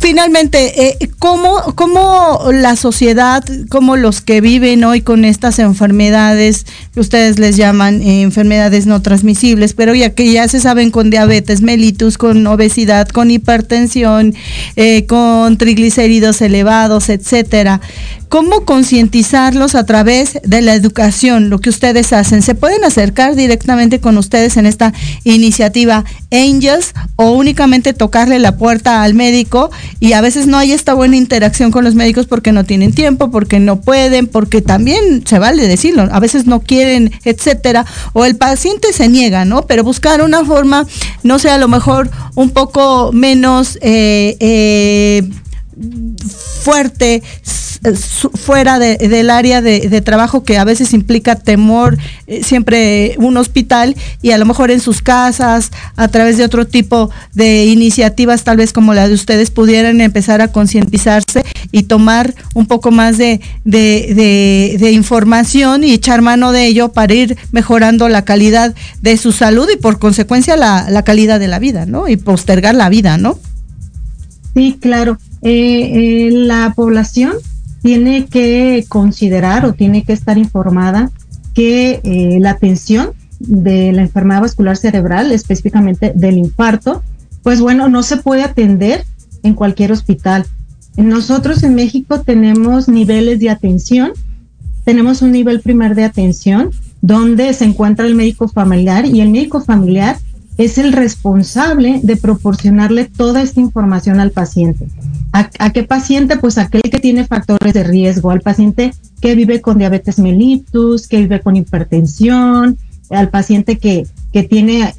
Finalmente, eh, ¿cómo, ¿cómo, la sociedad, cómo los que viven hoy con estas enfermedades, que ustedes les llaman eh, enfermedades no transmisibles, pero ya que ya se saben con diabetes mellitus, con obesidad, con hipertensión, eh, con triglicéridos elevados, etcétera, cómo concientizarlos a través de la educación, lo que ustedes hacen. ¿Se pueden acercar directamente con ustedes en esta iniciativa Angels o únicamente tocarle la puerta al médico y a veces no hay esta buena interacción con los médicos porque no tienen tiempo, porque no pueden, porque también se vale decirlo, a veces no quieren, etcétera, o el paciente se niega, ¿no? Pero buscar una forma, no sé, a lo mejor un poco menos eh, eh, fuerte fuera del área de, trabajo que a veces implica temor, eh, siempre un hospital y a lo mejor en sus casas, a través de otro tipo de iniciativas, tal vez como la de ustedes, pudieran empezar a concientizarse y tomar un poco más de, de, información y echar mano de ello para ir mejorando la calidad de su salud y por consecuencia la, la calidad de la vida, ¿no? Y postergar la vida, ¿no? Sí, claro. Eh, eh, la población tiene que considerar o tiene que estar informada que eh, la atención de la enfermedad vascular cerebral, específicamente del infarto, pues bueno, no se puede atender en cualquier hospital. Nosotros en México tenemos niveles de atención, tenemos un nivel primer de atención donde se encuentra el médico familiar y el médico familiar es el responsable de proporcionarle toda esta información al paciente. ¿A, qué paciente? Pues aquel que tiene factores de riesgo, al paciente que vive con diabetes mellitus, que vive con hipertensión, al paciente que, que tiene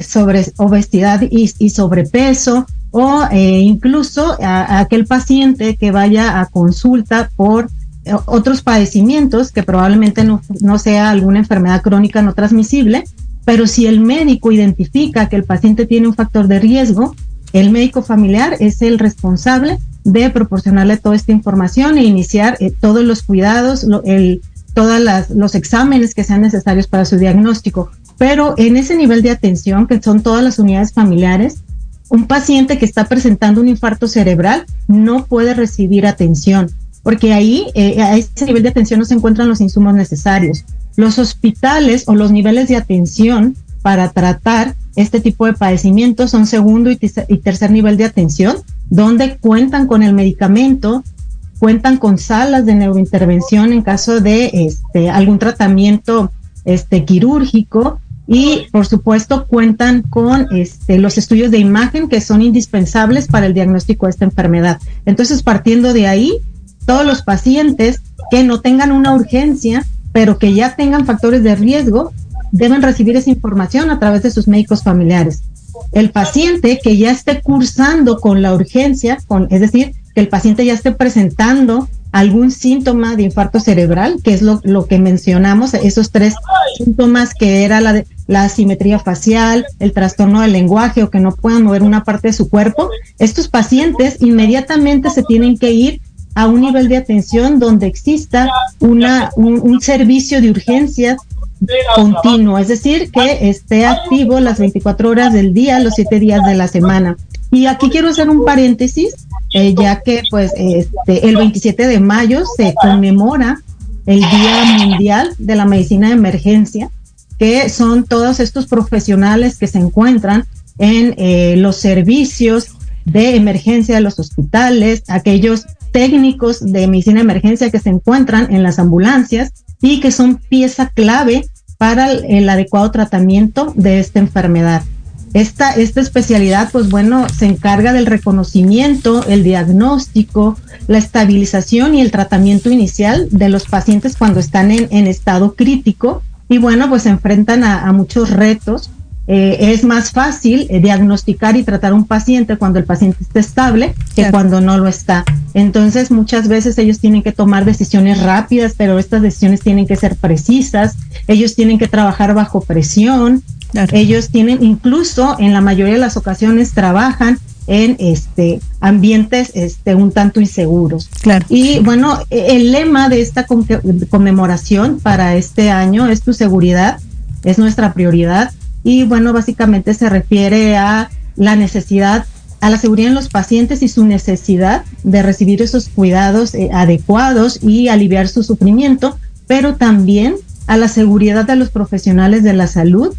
obesidad y, sobrepeso, o eh, incluso a, aquel paciente que vaya a consulta por eh, otros padecimientos que probablemente no, no sea alguna enfermedad crónica no transmisible, pero si el médico identifica que el paciente tiene un factor de riesgo, el médico familiar es el responsable de proporcionarle toda esta información e iniciar eh, todos los cuidados, el, todos los exámenes que sean necesarios para su diagnóstico. Pero en ese nivel de atención, que son todas las unidades familiares, un paciente que está presentando un infarto cerebral no puede recibir atención, porque ahí, eh, a ese nivel de atención no se encuentran los insumos necesarios. Los hospitales o los niveles de atención para tratar este tipo de padecimientos son segundo y, tercer nivel de atención, donde cuentan con el medicamento, cuentan con salas de neurointervención en caso de este, algún tratamiento este, quirúrgico y por supuesto cuentan con este, los estudios de imagen que son indispensables para el diagnóstico de esta enfermedad. Entonces, partiendo de ahí, todos los pacientes que no tengan una urgencia pero que ya tengan factores de riesgo, deben recibir esa información a través de sus médicos familiares. El paciente que ya esté cursando con la urgencia, con, es decir, que el paciente ya esté presentando algún síntoma de infarto cerebral, que es lo, lo que mencionamos, esos tres síntomas que era la, la asimetría facial, el trastorno del lenguaje o que no puedan mover una parte de su cuerpo, estos pacientes inmediatamente se tienen que ir a un nivel de atención donde exista una, un, servicio de urgencias continuo, es decir, que esté activo las 24 horas del día, los 7 días de la semana. Y aquí quiero hacer un paréntesis, eh, ya que pues este, el 27 de mayo se conmemora el Día Mundial de la Medicina de Emergencia, que son todos estos profesionales que se encuentran en eh, los servicios de emergencia de los hospitales, aquellos técnicos de medicina de emergencia que se encuentran en las ambulancias y que son pieza clave para el, adecuado tratamiento de esta enfermedad. Esta, esta especialidad, pues bueno, se encarga del reconocimiento, el diagnóstico, la estabilización y el tratamiento inicial de los pacientes cuando están en, estado crítico y bueno, pues se enfrentan a muchos retos eh, es más fácil eh, diagnosticar y tratar un paciente cuando el paciente está estable que cuando no lo está. Entonces, muchas veces ellos tienen que tomar decisiones rápidas, pero estas decisiones tienen que ser precisas. Ellos tienen que trabajar bajo presión. Ellos tienen, incluso en la mayoría de las ocasiones, trabajan en este ambientes este un tanto inseguros. Claro. Y bueno, el lema de esta conmemoración para este año es tu seguridad, es nuestra prioridad y bueno, básicamente se refiere a la necesidad, a la seguridad en los pacientes y su necesidad de recibir esos cuidados eh, adecuados y aliviar su sufrimiento, pero también a la seguridad de los profesionales de la salud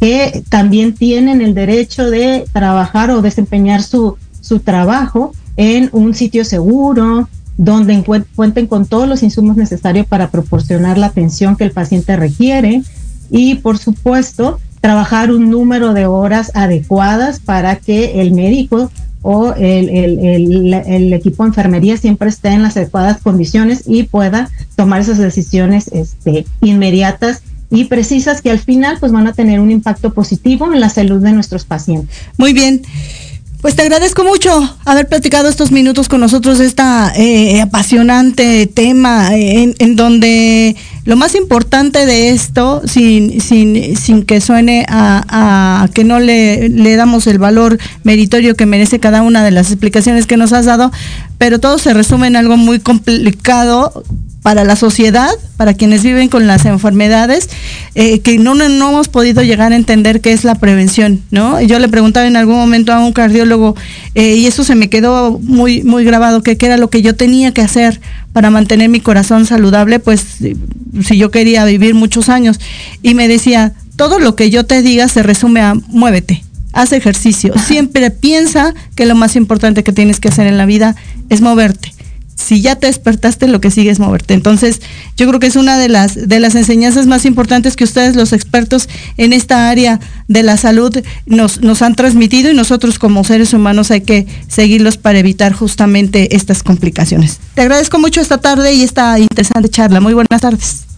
que también tienen el derecho de trabajar o desempeñar su, su trabajo en un sitio seguro, donde cuenten con todos los insumos necesarios para proporcionar la atención que el paciente requiere. Y, por supuesto, trabajar un número de horas adecuadas para que el médico o el, el, equipo de enfermería siempre esté en las adecuadas condiciones y pueda tomar esas decisiones este, inmediatas y precisas que al final pues van a tener un impacto positivo en la salud de nuestros pacientes. Muy bien. Pues te agradezco mucho haber platicado estos minutos con nosotros esta eh, apasionante tema en, donde lo más importante de esto, sin, sin, sin que suene a, a que no le, le, damos el valor meritorio que merece cada una de las explicaciones que nos has dado, pero todo se resume en algo muy complicado para la sociedad, para quienes viven con las enfermedades, eh, que no, no, hemos podido llegar a entender qué es la prevención, ¿no? Yo le preguntaba en algún momento a un cardiólogo, eh, y eso se me quedó muy, muy grabado, que qué era lo que yo tenía que hacer para mantener mi corazón saludable, pues si yo quería vivir muchos años. Y me decía, todo lo que yo te diga se resume a muévete, haz ejercicio. Siempre piensa que lo más importante que tienes que hacer en la vida es moverte si ya te despertaste, lo que sigue es moverte. Entonces, yo creo que es una de las, de las enseñanzas más importantes que ustedes, los expertos en esta área de la salud, nos, nos han transmitido y nosotros como seres humanos hay que seguirlos para evitar justamente estas complicaciones. Te agradezco mucho esta tarde y esta interesante charla. Muy buenas tardes.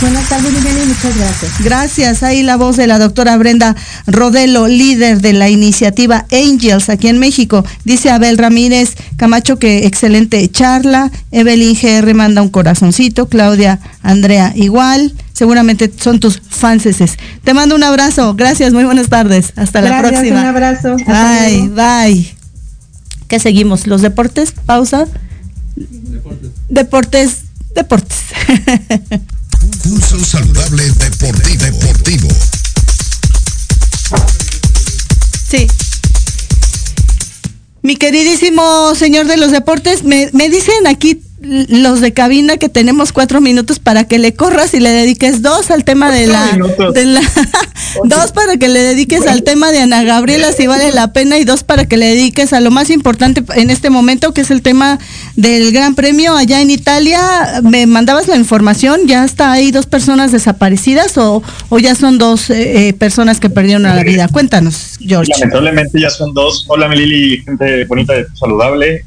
Buenas tardes, Liliana, y muchas gracias. Gracias. Ahí la voz de la doctora Brenda Rodelo, líder de la iniciativa Angels aquí en México. Dice Abel Ramírez Camacho que excelente charla. Evelyn GR manda un corazoncito. Claudia Andrea igual. Seguramente son tus fanses. Te mando un abrazo. Gracias, muy buenas tardes. Hasta la próxima. Un abrazo. bye, bye. ¿Qué seguimos? ¿Los deportes? Pausa. Deportes. Deportes. Deportes. Pulso Saludable Deportivo. Sí. Mi queridísimo señor de los deportes, me dicen aquí los de cabina que tenemos cuatro minutos para que le corras y le dediques dos al tema de la, dos para que le dediques al tema de Ana Gabriela si vale la pena y dos para que le dediques a lo más importante en este momento que es el tema del Gran Premio allá en Italia. Me mandabas la información, ya está ahí dos personas desaparecidas o, o ya son dos eh, eh, personas que perdieron la vida. Cuéntanos, George. Lamentablemente ya son dos. Hola, Melili, gente bonita, saludable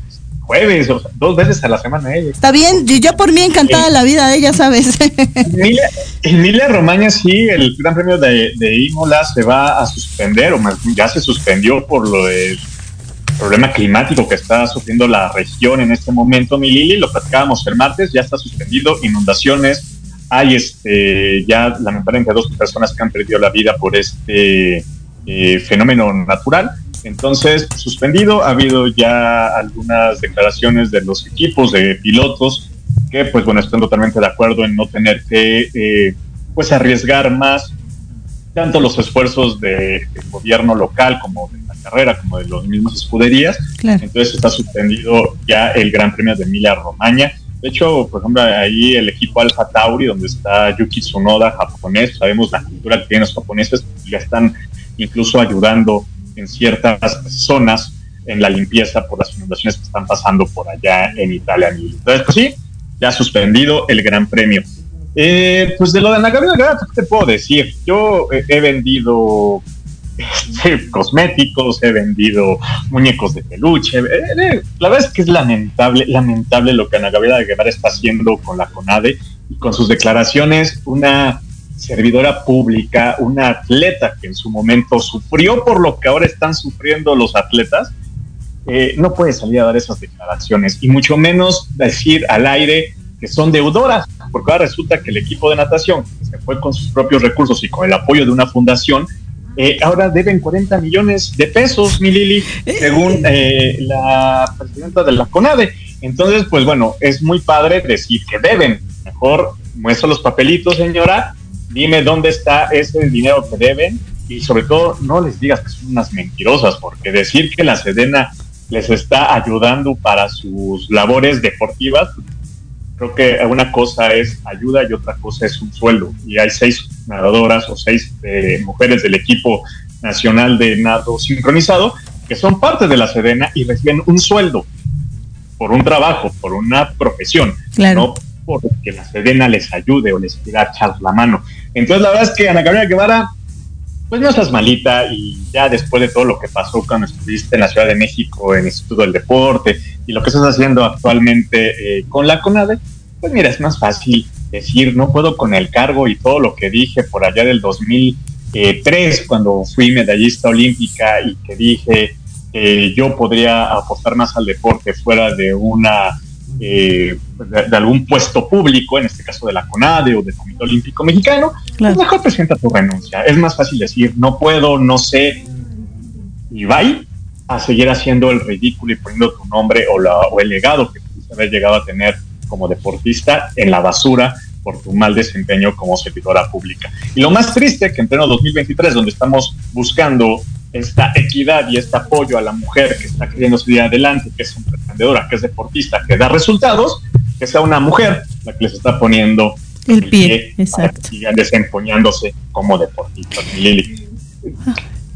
jueves, o dos veces a la semana ella. Está bien, yo, por mí encantada la vida, ella, ¿sabes? Emilia, Emilia Romagna sí, el Gran Premio de, de Imola se va a suspender, o más, ya se suspendió por lo del problema climático que está sufriendo la región en este momento, mi Lili, lo platicábamos el martes, ya está suspendido, inundaciones, hay este, ya lamentablemente dos personas que han perdido la vida por este eh, fenómeno natural. Entonces, suspendido, ha habido ya algunas declaraciones de los equipos de pilotos que, pues bueno, están totalmente de acuerdo en no tener que, eh, pues, arriesgar más tanto los esfuerzos del gobierno local como de la carrera, como de los mismos escuderías. Entonces está suspendido ya el Gran Premio de Emilia Romagna. De hecho, por ejemplo, ahí el equipo Alfa Tauri, donde está Yuki Tsunoda, japonés, sabemos la cultura que tienen los japoneses, ya están incluso ayudando en ciertas zonas en la limpieza por las inundaciones que están pasando por allá en Italia. Entonces, pues sí, ya suspendido el Gran Premio. Eh, pues de lo de Ana Gabriela ¿qué te puedo decir? Yo he vendido este, cosméticos, he vendido muñecos de peluche. Eh, eh, la verdad es que es lamentable, lamentable lo que Ana Gabriela Guevara está haciendo con la CONADE y con sus declaraciones, una servidora pública, una atleta que en su momento sufrió por lo que ahora están sufriendo los atletas, eh, no puede salir a dar esas declaraciones y mucho menos decir al aire que son deudoras, porque ahora resulta que el equipo de natación, que se fue con sus propios recursos y con el apoyo de una fundación, eh, ahora deben 40 millones de pesos, mi Lili, según eh, la presidenta de la CONADE. Entonces, pues bueno, es muy padre decir que deben. Mejor muestra los papelitos, señora, dime dónde está ese dinero que deben y sobre todo no les digas que son unas mentirosas, porque decir que la Sedena les está ayudando para sus labores deportivas, creo que una cosa es ayuda y otra cosa es un sueldo. Y hay seis nadadoras o seis eh, mujeres del equipo nacional de nado sincronizado que son parte de la Sedena y reciben un sueldo por un trabajo, por una profesión, no porque la Sedena les ayude o les quiera echar la mano. Entonces, la verdad es que Ana Gabriela Guevara, pues no estás malita y ya después de todo lo que pasó cuando estuviste en la Ciudad de México, en el Instituto del Deporte y lo que estás haciendo actualmente eh, con la CONADE, pues mira, es más fácil decir, no puedo con el cargo y todo lo que dije por allá del 2003, cuando fui medallista olímpica y que dije que yo podría apostar más al deporte fuera de una eh, de, algún puesto público, en este caso de la CONADE o del Comité Olímpico Mexicano, pues mejor presenta tu renuncia. Es más fácil decir, no puedo, no sé, y va a seguir haciendo el ridículo y poniendo tu nombre o, la, o el legado que pudiste haber llegado a tener como deportista en la basura por tu mal desempeño como servidora pública. Y lo más triste que en pleno 2023, donde estamos buscando esta equidad y este apoyo a la mujer que está queriendo seguir adelante, que es emprendedora, que es deportista, que da resultados, que sea una mujer la que les está poniendo el, pie, exacto. Y sigan desempeñándose como deportistas. Lili.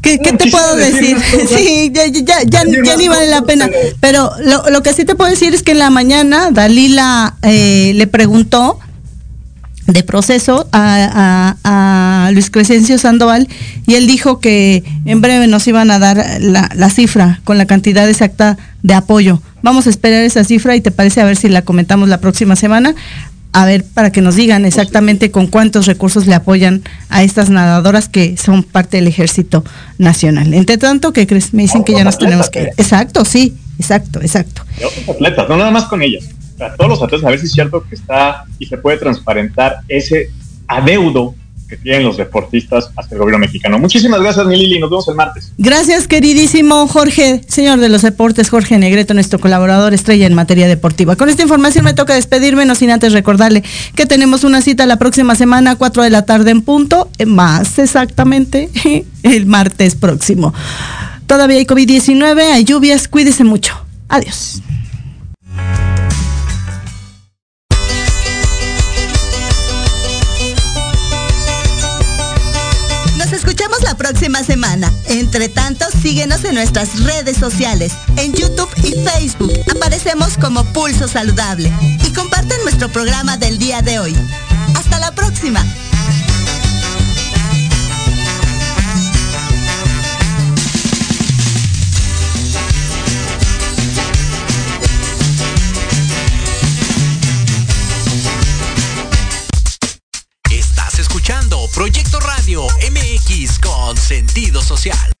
¿Qué, te puedo decir? sí, ya, ya, ya, ya, ni vale la pena. Pero lo, lo, que sí te puedo decir es que en la mañana Dalila eh, le preguntó de proceso a, a, Luis Crescencio Sandoval y él dijo que en breve nos iban a dar la, la, cifra con la cantidad exacta de apoyo. Vamos a esperar esa cifra y te parece a ver si la comentamos la próxima semana a ver, para que nos digan exactamente con cuántos recursos le apoyan a estas nadadoras que son parte del ejército nacional. Entre tanto, ¿qué crees? Me dicen que ya nos tenemos que ir. Exacto, sí, exacto, exacto. Atletas, no nada más con ellas. A todos los atletas, a ver si es cierto que está y se puede transparentar ese adeudo que tienen los deportistas hasta el gobierno mexicano. Muchísimas gracias, mi Lili. Nos vemos el martes. Gracias, queridísimo Jorge, señor de los deportes, Jorge Negreto, nuestro colaborador estrella en materia deportiva. Con esta información me toca despedirme, no sin antes recordarle que tenemos una cita la próxima semana, 4 de la tarde en punto, más exactamente el martes próximo. Todavía hay COVID-19, hay lluvias, cuídese mucho. Adiós. Próxima semana. Entre tanto, síguenos en nuestras redes sociales. En YouTube y Facebook aparecemos como Pulso Saludable. Y comparten nuestro programa del día de hoy. Hasta la próxima. Proyecto MX con sentido social.